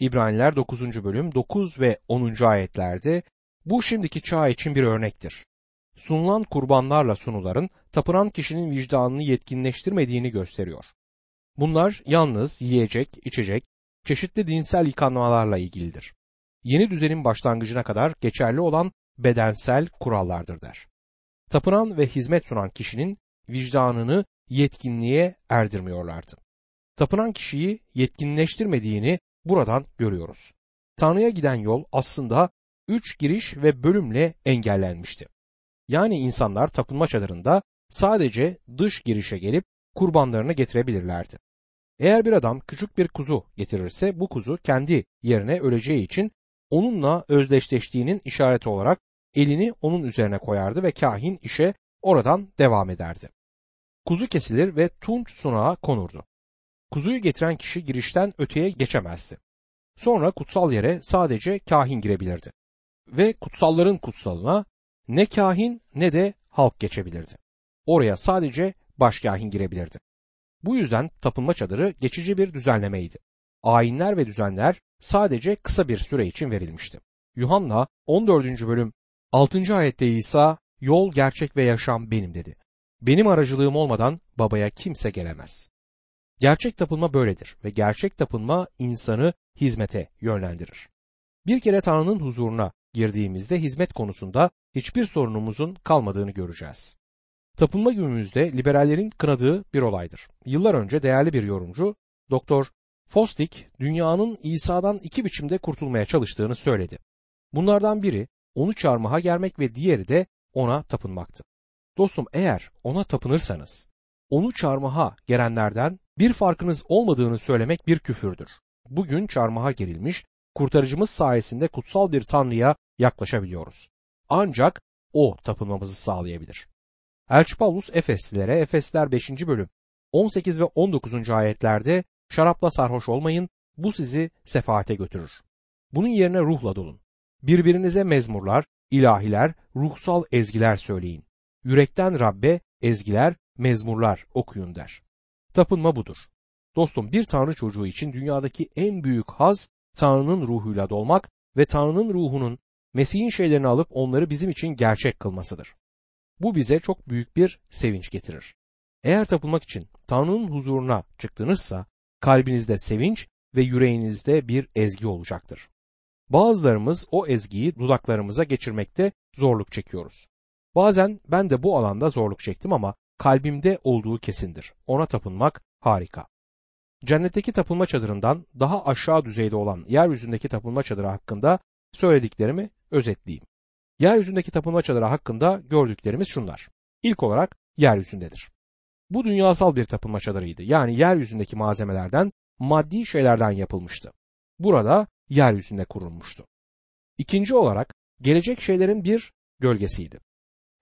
İbraniler 9. bölüm 9 ve 10. ayetlerde bu şimdiki çağ için bir örnektir. Sunulan kurbanlarla sunuların tapınan kişinin vicdanını yetkinleştirmediğini gösteriyor. Bunlar yalnız yiyecek, içecek, çeşitli dinsel yıkanmalarla ilgilidir. Yeni düzenin başlangıcına kadar geçerli olan bedensel kurallardır der. Tapınan ve hizmet sunan kişinin vicdanını yetkinliğe erdirmiyorlardı. Tapınan kişiyi yetkinleştirmediğini buradan görüyoruz. Tanrı'ya giden yol aslında üç giriş ve bölümle engellenmişti. Yani insanlar tapınma çadırında sadece dış girişe gelip kurbanlarını getirebilirlerdi. Eğer bir adam küçük bir kuzu getirirse bu kuzu kendi yerine öleceği için onunla özdeşleştiğinin işareti olarak elini onun üzerine koyardı ve kahin işe oradan devam ederdi. Kuzu kesilir ve tunç sunağa konurdu. Kuzuyu getiren kişi girişten öteye geçemezdi. Sonra kutsal yere sadece kahin girebilirdi. Ve kutsalların kutsalına ne kahin ne de halk geçebilirdi. Oraya sadece başkahin girebilirdi. Bu yüzden tapınma çadırı geçici bir düzenlemeydi. Ayinler ve düzenler sadece kısa bir süre için verilmişti. Yuhanna 14. bölüm 6. ayette İsa yol, gerçek ve yaşam benim dedi. Benim aracılığım olmadan babaya kimse gelemez. Gerçek tapınma böyledir ve gerçek tapınma insanı hizmete yönlendirir. Bir kere Tanrı'nın huzuruna girdiğimizde hizmet konusunda hiçbir sorunumuzun kalmadığını göreceğiz. Tapınma günümüzde liberallerin kınadığı bir olaydır. Yıllar önce değerli bir yorumcu Doktor Fostik dünyanın İsa'dan iki biçimde kurtulmaya çalıştığını söyledi. Bunlardan biri onu çarmıha gelmek ve diğeri de ona tapınmaktı. Dostum eğer ona tapınırsanız onu çarmıha gelenlerden bir farkınız olmadığını söylemek bir küfürdür. Bugün çarmıha gerilmiş, kurtarıcımız sayesinde kutsal bir tanrıya yaklaşabiliyoruz. Ancak o tapınmamızı sağlayabilir. Elçi Paulus Efeslilere Efesler 5. bölüm 18 ve 19. ayetlerde şarapla sarhoş olmayın bu sizi sefaate götürür. Bunun yerine ruhla dolun. Birbirinize mezmurlar, ilahiler, ruhsal ezgiler söyleyin. Yürekten Rabbe ezgiler, mezmurlar okuyun der. Tapınma budur. Dostum bir Tanrı çocuğu için dünyadaki en büyük haz Tanrı'nın ruhuyla dolmak ve Tanrı'nın ruhunun Mesih'in şeylerini alıp onları bizim için gerçek kılmasıdır. Bu bize çok büyük bir sevinç getirir. Eğer tapılmak için Tanrı'nın huzuruna çıktınızsa kalbinizde sevinç ve yüreğinizde bir ezgi olacaktır. Bazılarımız o ezgiyi dudaklarımıza geçirmekte zorluk çekiyoruz. Bazen ben de bu alanda zorluk çektim ama kalbimde olduğu kesindir. Ona tapınmak harika. Cennetteki tapınma çadırından daha aşağı düzeyde olan yeryüzündeki tapınma çadırı hakkında söylediklerimi özetleyeyim. Yeryüzündeki tapınma çadırı hakkında gördüklerimiz şunlar. İlk olarak yeryüzündedir. Bu dünyasal bir tapınma çadırıydı. Yani yeryüzündeki malzemelerden, maddi şeylerden yapılmıştı. Burada yeryüzünde kurulmuştu. İkinci olarak gelecek şeylerin bir gölgesiydi.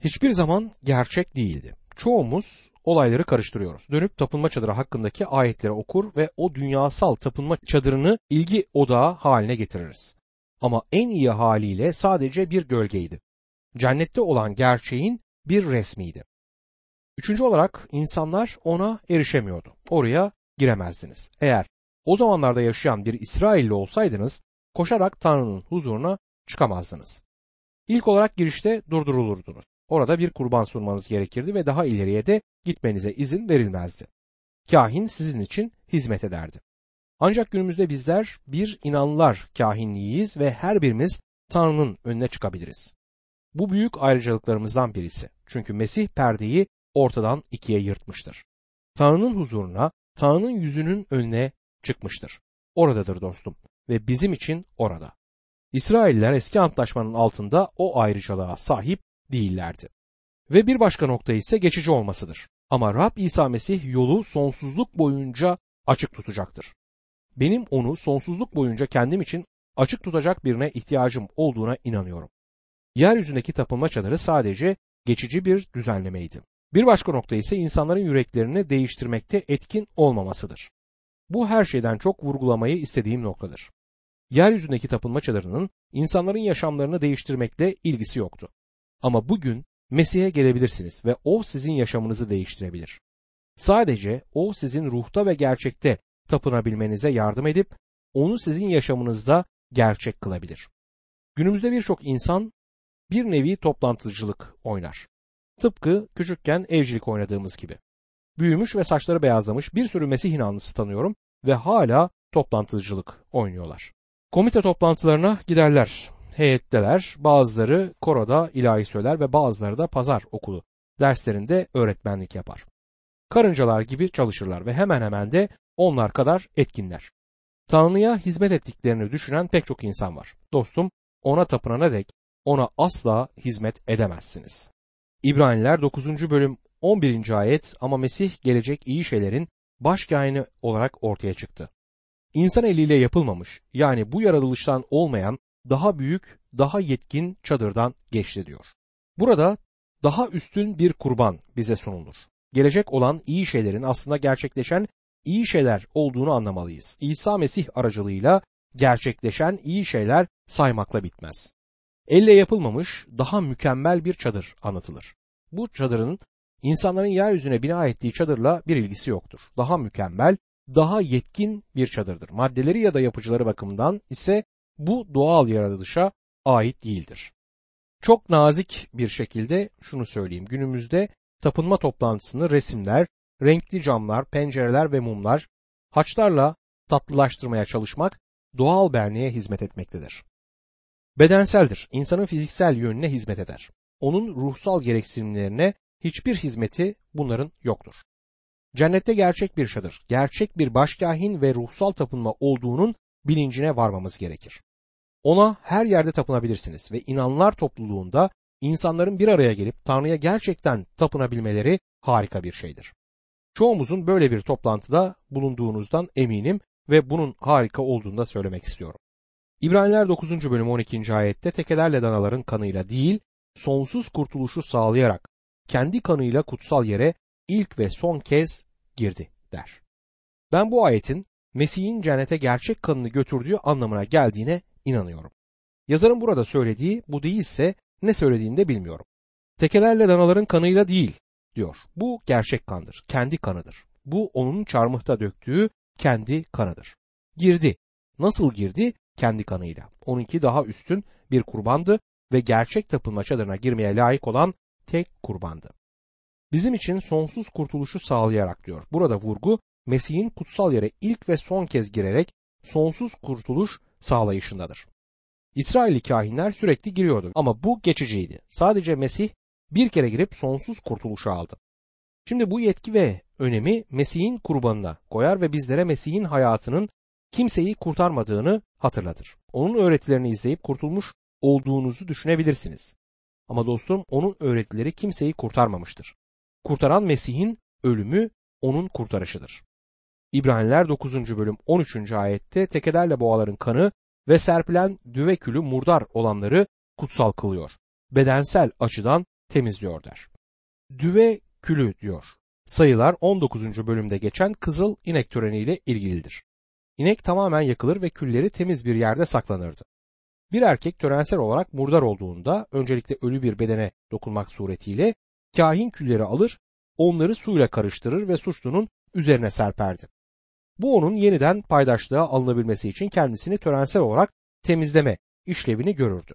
Hiçbir zaman gerçek değildi. Çoğumuz olayları karıştırıyoruz. Dönüp tapınma çadırı hakkındaki ayetleri okur ve o dünyasal tapınma çadırını ilgi odağı haline getiririz. Ama en iyi haliyle sadece bir gölgeydi. Cennette olan gerçeğin bir resmiydi. Üçüncü olarak insanlar ona erişemiyordu. Oraya giremezdiniz. Eğer o zamanlarda yaşayan bir İsrailli olsaydınız koşarak Tanrı'nın huzuruna çıkamazdınız. İlk olarak girişte durdurulurdunuz. Orada bir kurban sunmanız gerekirdi ve daha ileriye de gitmenize izin verilmezdi. Kahin sizin için hizmet ederdi. Ancak günümüzde bizler bir inanlılar kahinliğiyiz ve her birimiz Tanrı'nın önüne çıkabiliriz. Bu büyük ayrıcalıklarımızdan birisi. Çünkü Mesih perdeyi ortadan ikiye yırtmıştır. Tanrı'nın huzuruna, Tanrı'nın yüzünün önüne çıkmıştır. Oradadır dostum ve bizim için orada. İsrailler eski antlaşmanın altında o ayrıcalığa sahip değillerdi. Ve bir başka nokta ise geçici olmasıdır. Ama Rab İsa Mesih yolu sonsuzluk boyunca açık tutacaktır. Benim onu sonsuzluk boyunca kendim için açık tutacak birine ihtiyacım olduğuna inanıyorum. Yeryüzündeki tapınma çadırı sadece geçici bir düzenlemeydi. Bir başka nokta ise insanların yüreklerini değiştirmekte etkin olmamasıdır. Bu her şeyden çok vurgulamayı istediğim noktadır. Yeryüzündeki tapınma çadırının insanların yaşamlarını değiştirmekle ilgisi yoktu. Ama bugün Mesih'e gelebilirsiniz ve o sizin yaşamınızı değiştirebilir. Sadece o sizin ruhta ve gerçekte tapınabilmenize yardım edip onu sizin yaşamınızda gerçek kılabilir. Günümüzde birçok insan bir nevi toplantıcılık oynar. Tıpkı küçükken evcilik oynadığımız gibi. Büyümüş ve saçları beyazlamış bir sürü Mesih inanlısı tanıyorum ve hala toplantıcılık oynuyorlar. Komite toplantılarına giderler, heyetteler, bazıları koroda ilahi söyler ve bazıları da pazar okulu derslerinde öğretmenlik yapar. Karıncalar gibi çalışırlar ve hemen hemen de onlar kadar etkinler. Tanrı'ya hizmet ettiklerini düşünen pek çok insan var. Dostum, ona tapınana dek ona asla hizmet edemezsiniz. İbraniler 9. bölüm 11. ayet ama Mesih gelecek iyi şeylerin baş olarak ortaya çıktı. İnsan eliyle yapılmamış yani bu yaratılıştan olmayan daha büyük, daha yetkin çadırdan geçti diyor. Burada daha üstün bir kurban bize sunulur. Gelecek olan iyi şeylerin aslında gerçekleşen iyi şeyler olduğunu anlamalıyız. İsa Mesih aracılığıyla gerçekleşen iyi şeyler saymakla bitmez. Elle yapılmamış daha mükemmel bir çadır anlatılır. Bu çadırın insanların yeryüzüne bina ettiği çadırla bir ilgisi yoktur. Daha mükemmel, daha yetkin bir çadırdır. Maddeleri ya da yapıcıları bakımından ise bu doğal yaratılışa ait değildir. Çok nazik bir şekilde şunu söyleyeyim. Günümüzde tapınma toplantısını resimler, renkli camlar, pencereler ve mumlar haçlarla tatlılaştırmaya çalışmak doğal benliğe hizmet etmektedir. Bedenseldir. İnsanın fiziksel yönüne hizmet eder. Onun ruhsal gereksinimlerine hiçbir hizmeti bunların yoktur. Cennette gerçek bir çadır, gerçek bir başkahin ve ruhsal tapınma olduğunun bilincine varmamız gerekir. Ona her yerde tapınabilirsiniz ve inanlar topluluğunda insanların bir araya gelip Tanrı'ya gerçekten tapınabilmeleri harika bir şeydir. Çoğumuzun böyle bir toplantıda bulunduğunuzdan eminim ve bunun harika olduğunu da söylemek istiyorum. İbraniler 9. bölüm 12. ayette tekelerle danaların kanıyla değil, sonsuz kurtuluşu sağlayarak kendi kanıyla kutsal yere ilk ve son kez girdi der. Ben bu ayetin Mesih'in cennete gerçek kanını götürdüğü anlamına geldiğine inanıyorum. Yazarın burada söylediği bu değilse ne söylediğini de bilmiyorum. Tekelerle danaların kanıyla değil diyor. Bu gerçek kandır, kendi kanıdır. Bu onun çarmıhta döktüğü kendi kanıdır. Girdi. Nasıl girdi? Kendi kanıyla. Onunki daha üstün bir kurbandı ve gerçek tapınma çadırına girmeye layık olan tek kurbandı. Bizim için sonsuz kurtuluşu sağlayarak diyor. Burada vurgu Mesih'in kutsal yere ilk ve son kez girerek sonsuz kurtuluş sağlayışındadır. İsrailli kahinler sürekli giriyordu ama bu geçiciydi. Sadece Mesih bir kere girip sonsuz kurtuluşu aldı. Şimdi bu yetki ve önemi Mesih'in kurbanına koyar ve bizlere Mesih'in hayatının kimseyi kurtarmadığını hatırlatır. Onun öğretilerini izleyip kurtulmuş olduğunuzu düşünebilirsiniz. Ama dostum onun öğretileri kimseyi kurtarmamıştır. Kurtaran Mesih'in ölümü onun kurtarışıdır. İbraniler 9. bölüm 13. ayette tekelerle boğaların kanı ve serpilen düve külü murdar olanları kutsal kılıyor. Bedensel açıdan temizliyor der. Düve külü diyor. Sayılar 19. bölümde geçen kızıl inek töreniyle ilgilidir. İnek tamamen yakılır ve külleri temiz bir yerde saklanırdı. Bir erkek törensel olarak murdar olduğunda öncelikle ölü bir bedene dokunmak suretiyle kahin külleri alır, onları suyla karıştırır ve suçlunun üzerine serperdi. Bu onun yeniden paydaşlığa alınabilmesi için kendisini törensel olarak temizleme işlevini görürdü.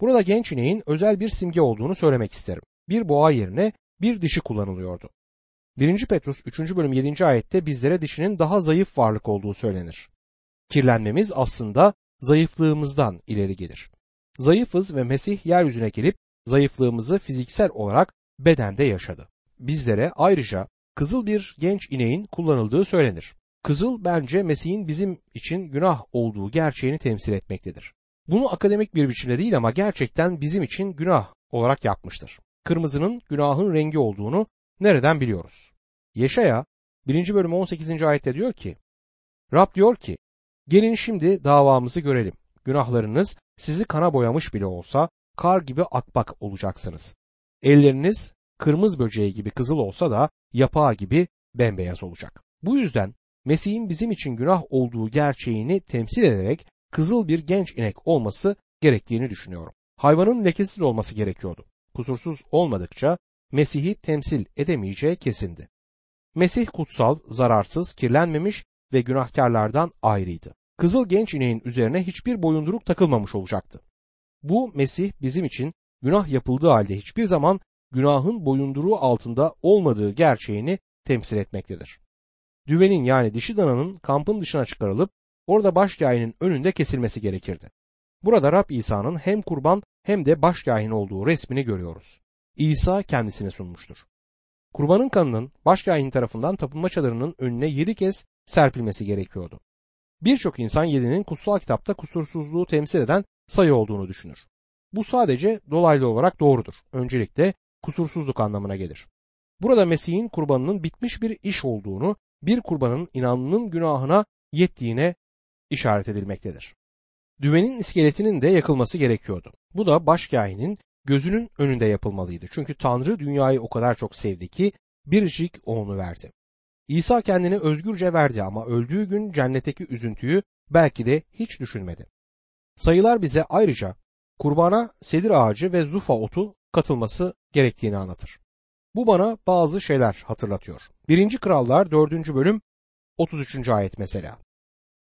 Burada genç ineğin özel bir simge olduğunu söylemek isterim. Bir boğa yerine bir dişi kullanılıyordu. 1. Petrus 3. bölüm 7. ayette bizlere dişinin daha zayıf varlık olduğu söylenir. Kirlenmemiz aslında zayıflığımızdan ileri gelir. Zayıfız ve Mesih yeryüzüne gelip zayıflığımızı fiziksel olarak bedende yaşadı. Bizlere ayrıca kızıl bir genç ineğin kullanıldığı söylenir. Kızıl bence Mesih'in bizim için günah olduğu gerçeğini temsil etmektedir. Bunu akademik bir biçimde değil ama gerçekten bizim için günah olarak yapmıştır. Kırmızının günahın rengi olduğunu nereden biliyoruz? Yeşaya 1. bölüm 18. ayette diyor ki Rab diyor ki gelin şimdi davamızı görelim. Günahlarınız sizi kana boyamış bile olsa kar gibi akbak olacaksınız. Elleriniz kırmızı böceği gibi kızıl olsa da yapağı gibi bembeyaz olacak. Bu yüzden Mesih'in bizim için günah olduğu gerçeğini temsil ederek kızıl bir genç inek olması gerektiğini düşünüyorum. Hayvanın lekesiz olması gerekiyordu. Kusursuz olmadıkça Mesih'i temsil edemeyeceği kesindi. Mesih kutsal, zararsız, kirlenmemiş ve günahkarlardan ayrıydı. kızıl genç ineğin üzerine hiçbir boyunduruk takılmamış olacaktı. Bu Mesih bizim için günah yapıldığı halde hiçbir zaman günahın boyunduruğu altında olmadığı gerçeğini temsil etmektedir. Düvenin yani dişi dananın kampın dışına çıkarılıp orada başkâhinin önünde kesilmesi gerekirdi. Burada Rab İsa'nın hem kurban hem de başkâhin olduğu resmini görüyoruz. İsa kendisini sunmuştur. Kurbanın kanının başkâhin tarafından tapınma çadırının önüne yedi kez serpilmesi gerekiyordu. Birçok insan yedinin kutsal kitapta kusursuzluğu temsil eden sayı olduğunu düşünür. Bu sadece dolaylı olarak doğrudur. Öncelikle kusursuzluk anlamına gelir. Burada Mesih'in kurbanının bitmiş bir iş olduğunu, bir kurbanın inanlının günahına yettiğine işaret edilmektedir. Düvenin iskeletinin de yakılması gerekiyordu. Bu da başkâhinin gözünün önünde yapılmalıydı. Çünkü Tanrı dünyayı o kadar çok sevdi ki biricik oğlunu verdi. İsa kendini özgürce verdi ama öldüğü gün cennetteki üzüntüyü belki de hiç düşünmedi. Sayılar bize ayrıca kurbana sedir ağacı ve zufa otu katılması gerektiğini anlatır. Bu bana bazı şeyler hatırlatıyor. 1. Krallar 4. bölüm 33. ayet mesela.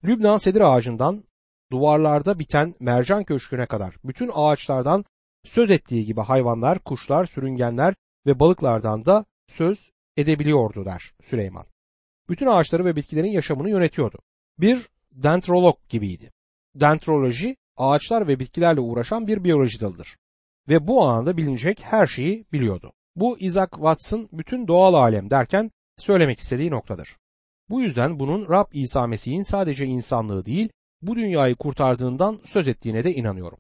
Lübnan sedir ağacından duvarlarda biten mercan köşküne kadar bütün ağaçlardan söz ettiği gibi hayvanlar, kuşlar, sürüngenler ve balıklardan da söz edebiliyordu der Süleyman. Bütün ağaçları ve bitkilerin yaşamını yönetiyordu. Bir dentrolog gibiydi. Dentroloji ağaçlar ve bitkilerle uğraşan bir biyoloji dalıdır. Ve bu alanda bilinecek her şeyi biliyordu. Bu Isaac Watts'ın bütün doğal alem derken söylemek istediği noktadır. Bu yüzden bunun Rab İsa Mesih'in sadece insanlığı değil, bu dünyayı kurtardığından söz ettiğine de inanıyorum.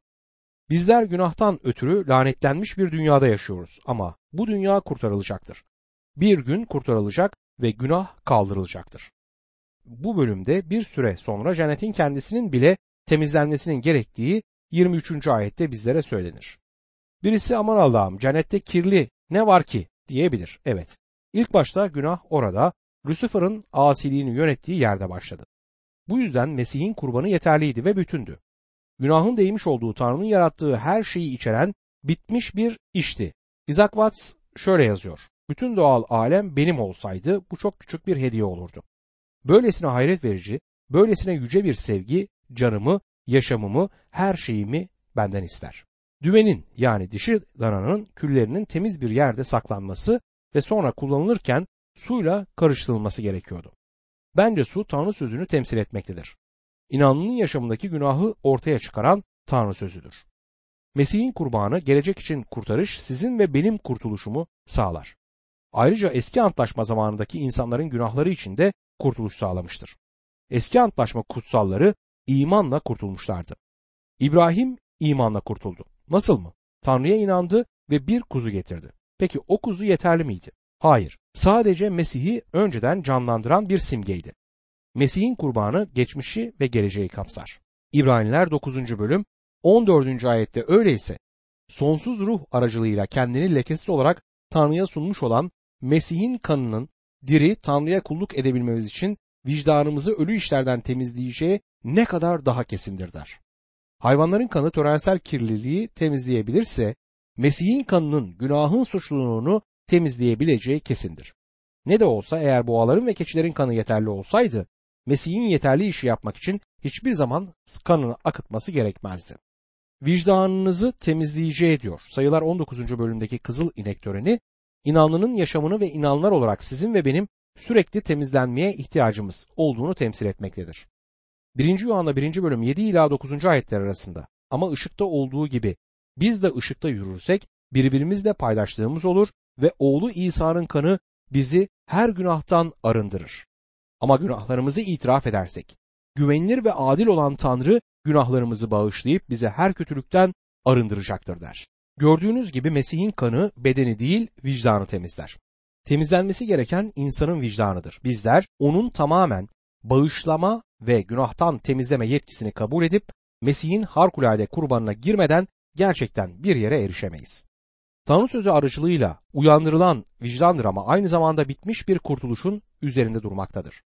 Bizler günahtan ötürü lanetlenmiş bir dünyada yaşıyoruz ama bu dünya kurtarılacaktır. Bir gün kurtarılacak ve günah kaldırılacaktır. Bu bölümde bir süre sonra cennetin kendisinin bile temizlenmesinin gerektiği 23. ayette bizlere söylenir. Birisi aman Allah'ım cennette kirli ne var ki diyebilir. Evet. İlk başta günah orada Lucifer'ın asiliğini yönettiği yerde başladı. Bu yüzden Mesih'in kurbanı yeterliydi ve bütündü. Günahın değmiş olduğu Tanrı'nın yarattığı her şeyi içeren bitmiş bir işti. Isaac Watts şöyle yazıyor. Bütün doğal alem benim olsaydı bu çok küçük bir hediye olurdu. Böylesine hayret verici, böylesine yüce bir sevgi canımı, yaşamımı, her şeyimi benden ister. Düvenin yani dişi dananın küllerinin temiz bir yerde saklanması ve sonra kullanılırken suyla karıştırılması gerekiyordu. Bence su Tanrı sözünü temsil etmektedir. İnanlının yaşamındaki günahı ortaya çıkaran Tanrı sözüdür. Mesih'in kurbanı gelecek için kurtarış sizin ve benim kurtuluşumu sağlar. Ayrıca eski antlaşma zamanındaki insanların günahları için de kurtuluş sağlamıştır. Eski antlaşma kutsalları imanla kurtulmuşlardı. İbrahim imanla kurtuldu. Nasıl mı? Tanrı'ya inandı ve bir kuzu getirdi. Peki o kuzu yeterli miydi? Hayır. Sadece Mesih'i önceden canlandıran bir simgeydi. Mesih'in kurbanı geçmişi ve geleceği kapsar. İbraniler 9. bölüm 14. ayette öyleyse sonsuz ruh aracılığıyla kendini lekesiz olarak Tanrı'ya sunmuş olan Mesih'in kanının diri Tanrı'ya kulluk edebilmemiz için vicdanımızı ölü işlerden temizleyeceği ne kadar daha kesindir der. Hayvanların kanı törensel kirliliği temizleyebilirse Mesih'in kanının günahın suçluluğunu temizleyebileceği kesindir. Ne de olsa eğer boğaların ve keçilerin kanı yeterli olsaydı Mesih'in yeterli işi yapmak için hiçbir zaman kanını akıtması gerekmezdi. Vicdanınızı temizleyeceği diyor. Sayılar 19. bölümdeki kızıl inek töreni inanlının yaşamını ve inanlar olarak sizin ve benim sürekli temizlenmeye ihtiyacımız olduğunu temsil etmektedir. 1. Yuhanna 1. bölüm 7 ila 9. ayetler arasında ama ışıkta olduğu gibi biz de ışıkta yürürsek birbirimizle paydaşlığımız olur ve oğlu İsa'nın kanı bizi her günahtan arındırır. Ama günahlarımızı itiraf edersek güvenilir ve adil olan Tanrı günahlarımızı bağışlayıp bize her kötülükten arındıracaktır der. Gördüğünüz gibi Mesih'in kanı bedeni değil vicdanı temizler. Temizlenmesi gereken insanın vicdanıdır. Bizler onun tamamen bağışlama ve günahtan temizleme yetkisini kabul edip Mesih'in harikulade kurbanına girmeden gerçekten bir yere erişemeyiz. Tanrı sözü aracılığıyla uyandırılan vicdandır ama aynı zamanda bitmiş bir kurtuluşun üzerinde durmaktadır.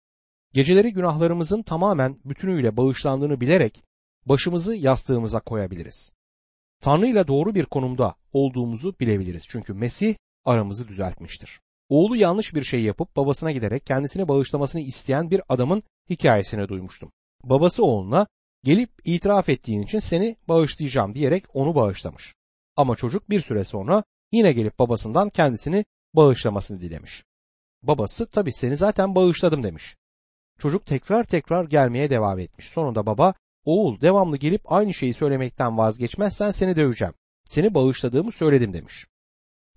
Geceleri günahlarımızın tamamen bütünüyle bağışlandığını bilerek başımızı yastığımıza koyabiliriz. Tanrı ile doğru bir konumda olduğumuzu bilebiliriz. Çünkü Mesih aramızı düzeltmiştir. Oğlu yanlış bir şey yapıp babasına giderek kendisini bağışlamasını isteyen bir adamın hikayesini duymuştum. Babası oğluna gelip itiraf ettiğin için seni bağışlayacağım diyerek onu bağışlamış. Ama çocuk bir süre sonra yine gelip babasından kendisini bağışlamasını dilemiş. Babası tabi seni zaten bağışladım demiş. Çocuk tekrar tekrar gelmeye devam etmiş. Sonunda baba oğul devamlı gelip aynı şeyi söylemekten vazgeçmezsen seni döveceğim. Seni bağışladığımı söyledim demiş.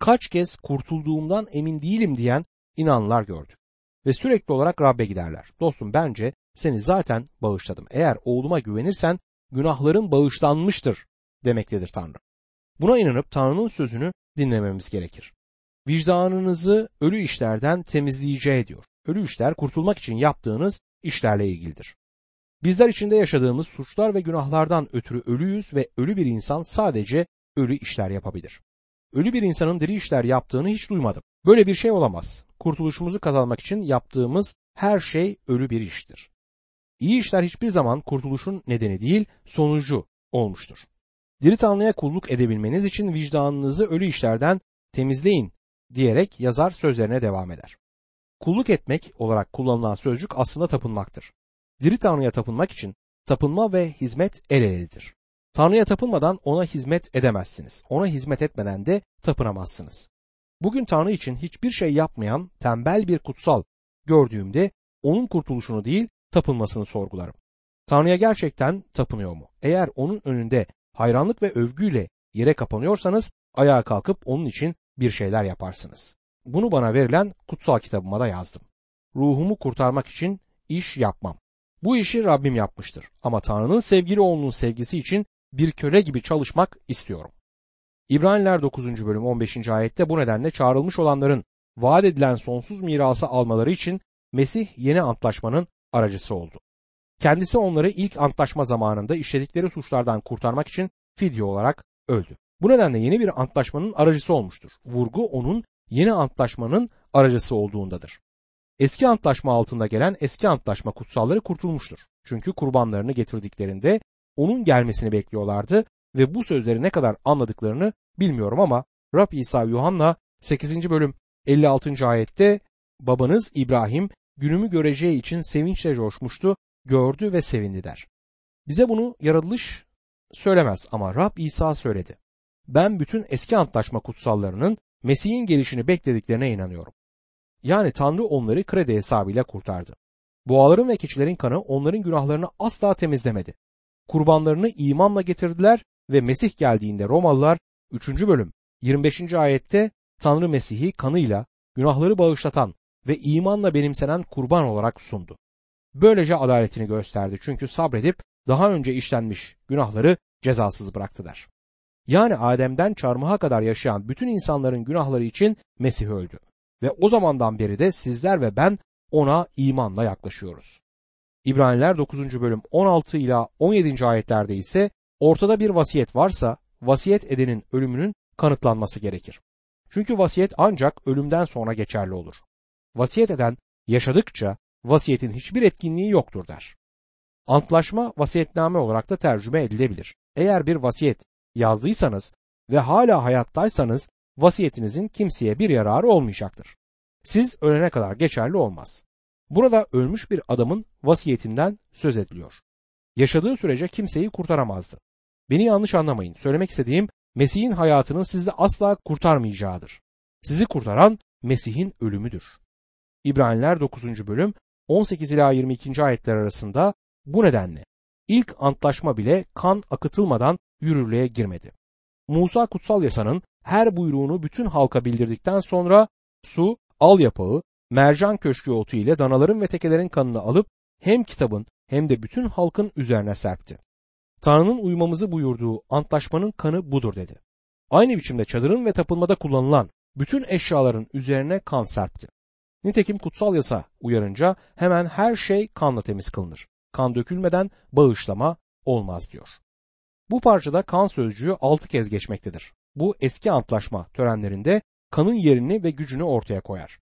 Kaç kez kurtulduğumdan emin değilim diyen inanlar gördük. Ve sürekli olarak Rab'be giderler. Dostum bence seni zaten bağışladım. Eğer oğluma güvenirsen günahların bağışlanmıştır demektedir Tanrı. Buna inanıp Tanrı'nın sözünü dinlememiz gerekir. Vicdanınızı ölü işlerden temizleyeceği diyor. Ölü işler kurtulmak için yaptığınız işlerle ilgilidir. Bizler içinde yaşadığımız suçlar ve günahlardan ötürü ölüyüz ve ölü bir insan sadece ölü işler yapabilir. Ölü bir insanın diri işler yaptığını hiç duymadım. Böyle bir şey olamaz. Kurtuluşumuzu kazanmak için yaptığımız her şey ölü bir iştir. İyi işler hiçbir zaman kurtuluşun nedeni değil, sonucu olmuştur. Diri Tanrı'ya kulluk edebilmeniz için vicdanınızı ölü işlerden temizleyin diyerek yazar sözlerine devam eder. Kulluk etmek olarak kullanılan sözcük aslında tapınmaktır. Diri Tanrı'ya tapınmak için tapınma ve hizmet el eledir. Tanrı'ya tapınmadan ona hizmet edemezsiniz. Ona hizmet etmeden de tapınamazsınız. Bugün Tanrı için hiçbir şey yapmayan tembel bir kutsal gördüğümde onun kurtuluşunu değil tapınmasını sorgularım. Tanrı'ya gerçekten tapınıyor mu? Eğer onun önünde hayranlık ve övgüyle yere kapanıyorsanız ayağa kalkıp onun için bir şeyler yaparsınız. Bunu bana verilen kutsal kitabıma da yazdım. Ruhumu kurtarmak için iş yapmam. Bu işi Rabbim yapmıştır. Ama Tanrı'nın sevgili oğlunun sevgisi için bir köle gibi çalışmak istiyorum. İbraniler 9. bölüm 15. ayette bu nedenle çağrılmış olanların vaat edilen sonsuz mirası almaları için Mesih yeni antlaşmanın aracısı oldu. Kendisi onları ilk antlaşma zamanında işledikleri suçlardan kurtarmak için fidye olarak öldü. Bu nedenle yeni bir antlaşmanın aracısı olmuştur. Vurgu onun yeni antlaşmanın aracısı olduğundadır. Eski antlaşma altında gelen eski antlaşma kutsalları kurtulmuştur. Çünkü kurbanlarını getirdiklerinde onun gelmesini bekliyorlardı ve bu sözleri ne kadar anladıklarını bilmiyorum ama Rab İsa Yuhanna 8. bölüm 56. ayette babanız İbrahim günümü göreceği için sevinçle coşmuştu, gördü ve sevindi der. Bize bunu yaratılış söylemez ama Rab İsa söyledi. Ben bütün eski antlaşma kutsallarının Mesih'in gelişini beklediklerine inanıyorum. Yani Tanrı onları kredi hesabıyla kurtardı. Boğaların ve keçilerin kanı onların günahlarını asla temizlemedi. Kurbanlarını imanla getirdiler ve Mesih geldiğinde Romalılar 3. bölüm 25. ayette Tanrı Mesih'i kanıyla günahları bağışlatan ve imanla benimsenen kurban olarak sundu. Böylece adaletini gösterdi çünkü sabredip daha önce işlenmiş günahları cezasız bıraktılar. Yani Adem'den çarmıha kadar yaşayan bütün insanların günahları için Mesih öldü. Ve o zamandan beri de sizler ve ben ona imanla yaklaşıyoruz. İbraniler 9. bölüm 16 ila 17. ayetlerde ise ortada bir vasiyet varsa vasiyet edenin ölümünün kanıtlanması gerekir. Çünkü vasiyet ancak ölümden sonra geçerli olur. Vasiyet eden yaşadıkça vasiyetin hiçbir etkinliği yoktur der. Antlaşma vasiyetname olarak da tercüme edilebilir. Eğer bir vasiyet yazdıysanız ve hala hayattaysanız vasiyetinizin kimseye bir yararı olmayacaktır. Siz ölene kadar geçerli olmaz. Burada ölmüş bir adamın vasiyetinden söz ediliyor. Yaşadığı sürece kimseyi kurtaramazdı. Beni yanlış anlamayın. Söylemek istediğim Mesih'in hayatının sizi asla kurtarmayacağıdır. Sizi kurtaran Mesih'in ölümüdür. İbraniler 9. bölüm 18 ila 22. ayetler arasında bu nedenle ilk antlaşma bile kan akıtılmadan yürürlüğe girmedi. Musa kutsal yasanın her buyruğunu bütün halka bildirdikten sonra su, al yapağı, mercan köşkü otu ile danaların ve tekelerin kanını alıp hem kitabın hem de bütün halkın üzerine serpti. Tanrı'nın uymamızı buyurduğu antlaşmanın kanı budur dedi. Aynı biçimde çadırın ve tapınmada kullanılan bütün eşyaların üzerine kan serpti. Nitekim kutsal yasa uyarınca hemen her şey kanla temiz kılınır. Kan dökülmeden bağışlama olmaz diyor. Bu parçada kan sözcüğü altı kez geçmektedir. Bu eski antlaşma törenlerinde kanın yerini ve gücünü ortaya koyar.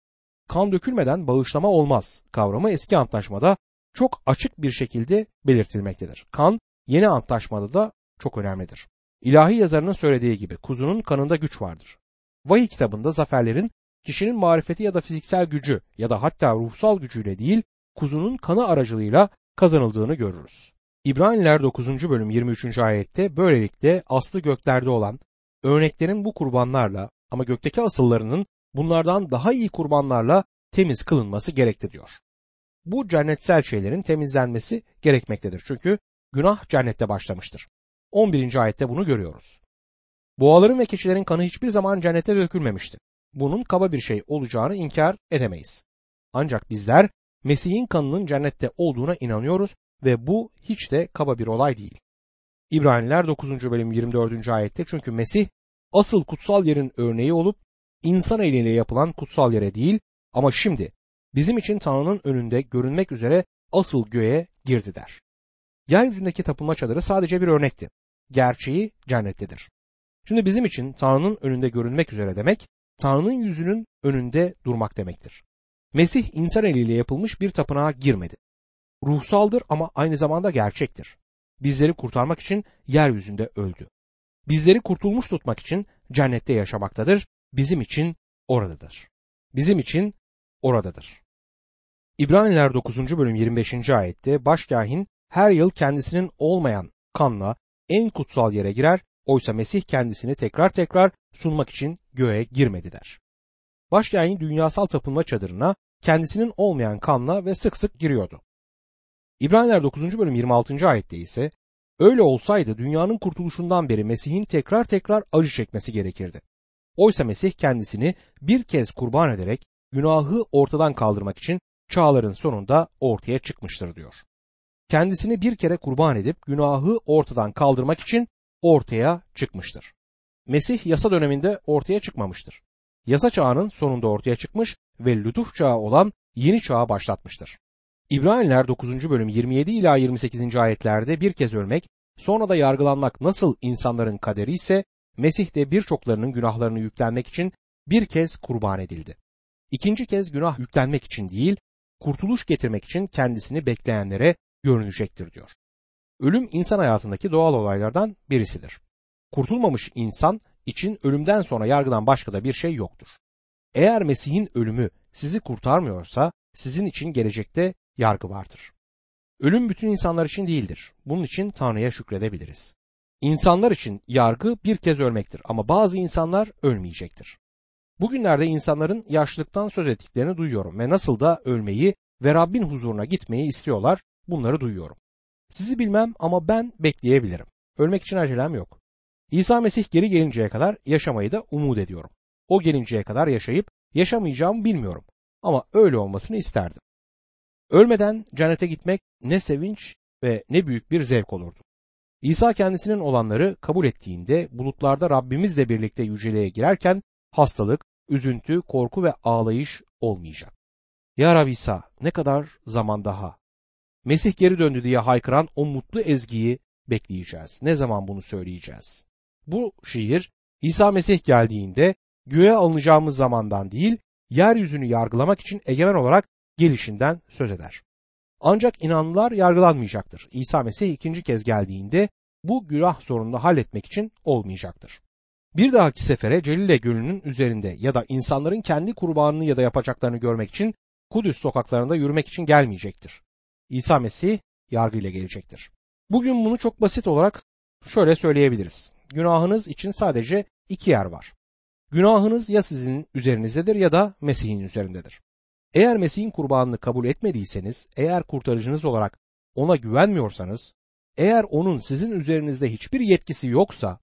Kan dökülmeden bağışlama olmaz kavramı eski antlaşmada çok açık bir şekilde belirtilmektedir. Kan yeni antlaşmada da çok önemlidir. İlahi yazarının söylediği gibi kuzunun kanında güç vardır. Vahiy kitabında zaferlerin kişinin marifeti ya da fiziksel gücü ya da hatta ruhsal gücüyle değil, kuzunun kanı aracılığıyla kazanıldığını görürüz. İbraniler 9. bölüm 23. ayette böylelikle aslı göklerde olan örneklerin bu kurbanlarla ama gökteki asıllarının bunlardan daha iyi kurbanlarla temiz kılınması gerekti diyor. Bu cennetsel şeylerin temizlenmesi gerekmektedir. Çünkü günah cennette başlamıştır. 11. ayette bunu görüyoruz. Boğaların ve keçilerin kanı hiçbir zaman cennete dökülmemişti. Bunun kaba bir şey olacağını inkar edemeyiz. Ancak bizler Mesih'in kanının cennette olduğuna inanıyoruz ve bu hiç de kaba bir olay değil. İbraniler 9. bölüm 24. ayette çünkü Mesih asıl kutsal yerin örneği olup insan eliyle yapılan kutsal yere değil ama şimdi bizim için Tanrı'nın önünde görünmek üzere asıl göğe girdi der. Yeryüzündeki tapınma çadırı sadece bir örnekti. Gerçeği cennettedir. Şimdi bizim için Tanrı'nın önünde görünmek üzere demek, Tanrı'nın yüzünün önünde durmak demektir. Mesih insan eliyle yapılmış bir tapınağa girmedi. Ruhsaldır ama aynı zamanda gerçektir. Bizleri kurtarmak için yeryüzünde öldü. Bizleri kurtulmuş tutmak için cennette yaşamaktadır. Bizim için oradadır. Bizim için oradadır. İbraniler 9. bölüm 25. ayette başkahin her yıl kendisinin olmayan kanla en kutsal yere girer, oysa Mesih kendisini tekrar tekrar sunmak için göğe girmedi der. Başkahin dünyasal tapınma çadırına kendisinin olmayan kanla ve sık sık giriyordu. İbraniler 9. bölüm 26. ayette ise öyle olsaydı dünyanın kurtuluşundan beri Mesih'in tekrar tekrar acı çekmesi gerekirdi. Oysa Mesih kendisini bir kez kurban ederek günahı ortadan kaldırmak için çağların sonunda ortaya çıkmıştır diyor. Kendisini bir kere kurban edip günahı ortadan kaldırmak için ortaya çıkmıştır. Mesih yasa döneminde ortaya çıkmamıştır. Yasa çağının sonunda ortaya çıkmış ve lütuf çağı olan yeni çağı başlatmıştır. İbraniler 9. bölüm 27 ila 28. ayetlerde bir kez ölmek, sonra da yargılanmak nasıl insanların kaderi ise Mesih de birçoklarının günahlarını yüklenmek için bir kez kurban edildi. İkinci kez günah yüklenmek için değil, kurtuluş getirmek için kendisini bekleyenlere görünecektir diyor. Ölüm insan hayatındaki doğal olaylardan birisidir. Kurtulmamış insan için ölümden sonra yargıdan başka da bir şey yoktur. Eğer Mesih'in ölümü sizi kurtarmıyorsa sizin için gelecekte yargı vardır. Ölüm bütün insanlar için değildir. Bunun için Tanrı'ya şükredebiliriz. İnsanlar için yargı bir kez ölmektir ama bazı insanlar ölmeyecektir. Bugünlerde insanların yaşlılıktan söz ettiklerini duyuyorum ve nasıl da ölmeyi ve Rabbin huzuruna gitmeyi istiyorlar bunları duyuyorum. Sizi bilmem ama ben bekleyebilirim. Ölmek için acelem yok. İsa Mesih geri gelinceye kadar yaşamayı da umut ediyorum. O gelinceye kadar yaşayıp yaşamayacağımı bilmiyorum ama öyle olmasını isterdim. Ölmeden cennete gitmek ne sevinç ve ne büyük bir zevk olurdu. İsa kendisinin olanları kabul ettiğinde bulutlarda Rabbimizle birlikte yüceliğe girerken hastalık, üzüntü, korku ve ağlayış olmayacak. Ya Rab İsa ne kadar zaman daha? Mesih geri döndü diye haykıran o mutlu ezgiyi bekleyeceğiz. Ne zaman bunu söyleyeceğiz? Bu şiir İsa Mesih geldiğinde göğe alınacağımız zamandan değil, yeryüzünü yargılamak için egemen olarak gelişinden söz eder. Ancak inanlılar yargılanmayacaktır. İsa Mesih ikinci kez geldiğinde bu günah sorununu halletmek için olmayacaktır. Bir dahaki sefere Celile Gölü'nün üzerinde ya da insanların kendi kurbanını ya da yapacaklarını görmek için Kudüs sokaklarında yürümek için gelmeyecektir. İsa Mesih yargıyla gelecektir. Bugün bunu çok basit olarak şöyle söyleyebiliriz. Günahınız için sadece iki yer var. Günahınız ya sizin üzerinizdedir ya da Mesih'in üzerindedir. Eğer Mesih'in kurbanını kabul etmediyseniz, eğer kurtarıcınız olarak ona güvenmiyorsanız, eğer onun sizin üzerinizde hiçbir yetkisi yoksa,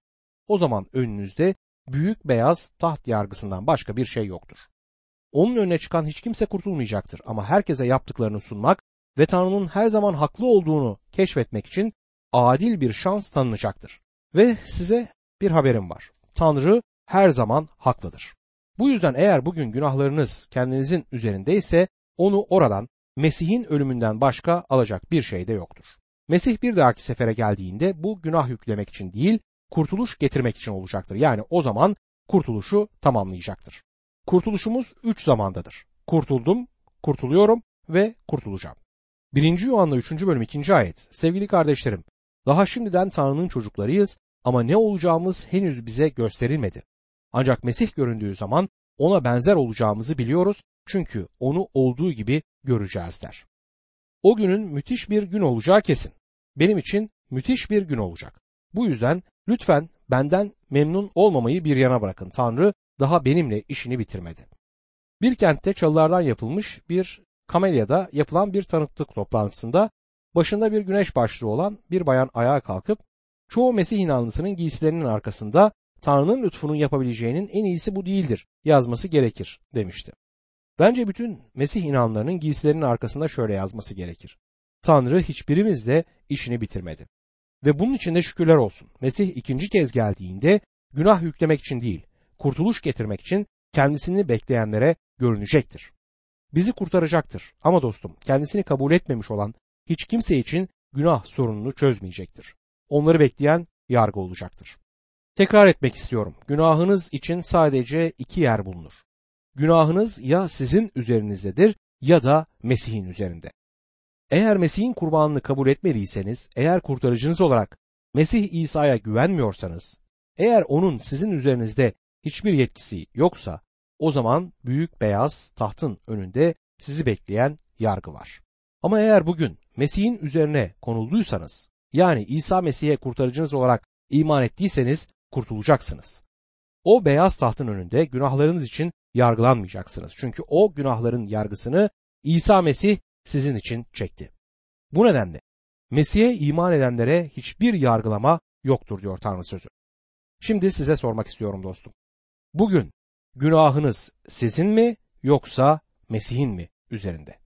o zaman önünüzde büyük beyaz taht yargısından başka bir şey yoktur. Onun önüne çıkan hiç kimse kurtulmayacaktır ama herkese yaptıklarını sunmak ve Tanrı'nın her zaman haklı olduğunu keşfetmek için adil bir şans tanınacaktır. Ve size bir haberim var. Tanrı her zaman haklıdır. Bu yüzden eğer bugün günahlarınız kendinizin üzerindeyse onu oradan Mesih'in ölümünden başka alacak bir şey de yoktur. Mesih bir dahaki sefere geldiğinde bu günah yüklemek için değil, kurtuluş getirmek için olacaktır. Yani o zaman kurtuluşu tamamlayacaktır. Kurtuluşumuz üç zamandadır. Kurtuldum, kurtuluyorum ve kurtulacağım. 1. Yuhanna 3. bölüm 2. ayet. Sevgili kardeşlerim, daha şimdiden Tanrı'nın çocuklarıyız ama ne olacağımız henüz bize gösterilmedi. Ancak Mesih göründüğü zaman ona benzer olacağımızı biliyoruz çünkü onu olduğu gibi göreceğiz der. O günün müthiş bir gün olacağı kesin. Benim için müthiş bir gün olacak. Bu yüzden lütfen benden memnun olmamayı bir yana bırakın. Tanrı daha benimle işini bitirmedi. Bir kentte çalılardan yapılmış bir kamelyada yapılan bir tanıklık toplantısında başında bir güneş başlığı olan bir bayan ayağa kalkıp çoğu Mesih inanlısının giysilerinin arkasında Tanrı'nın lütfunun yapabileceğinin en iyisi bu değildir yazması gerekir demişti. Bence bütün Mesih inanlarının giysilerinin arkasında şöyle yazması gerekir. Tanrı hiçbirimizle işini bitirmedi. Ve bunun için de şükürler olsun. Mesih ikinci kez geldiğinde günah yüklemek için değil, kurtuluş getirmek için kendisini bekleyenlere görünecektir. Bizi kurtaracaktır. Ama dostum kendisini kabul etmemiş olan hiç kimse için günah sorununu çözmeyecektir. Onları bekleyen yargı olacaktır. Tekrar etmek istiyorum. Günahınız için sadece iki yer bulunur. Günahınız ya sizin üzerinizdedir ya da Mesih'in üzerinde. Eğer Mesih'in kurbanını kabul etmediyseniz, eğer kurtarıcınız olarak Mesih İsa'ya güvenmiyorsanız, eğer onun sizin üzerinizde hiçbir yetkisi yoksa, o zaman büyük beyaz tahtın önünde sizi bekleyen yargı var. Ama eğer bugün Mesih'in üzerine konulduysanız, yani İsa Mesih'e kurtarıcınız olarak iman ettiyseniz kurtulacaksınız. O beyaz tahtın önünde günahlarınız için yargılanmayacaksınız. Çünkü o günahların yargısını İsa Mesih sizin için çekti. Bu nedenle Mesih'e iman edenlere hiçbir yargılama yoktur diyor Tanrı sözü. Şimdi size sormak istiyorum dostum. Bugün günahınız sizin mi yoksa Mesih'in mi üzerinde?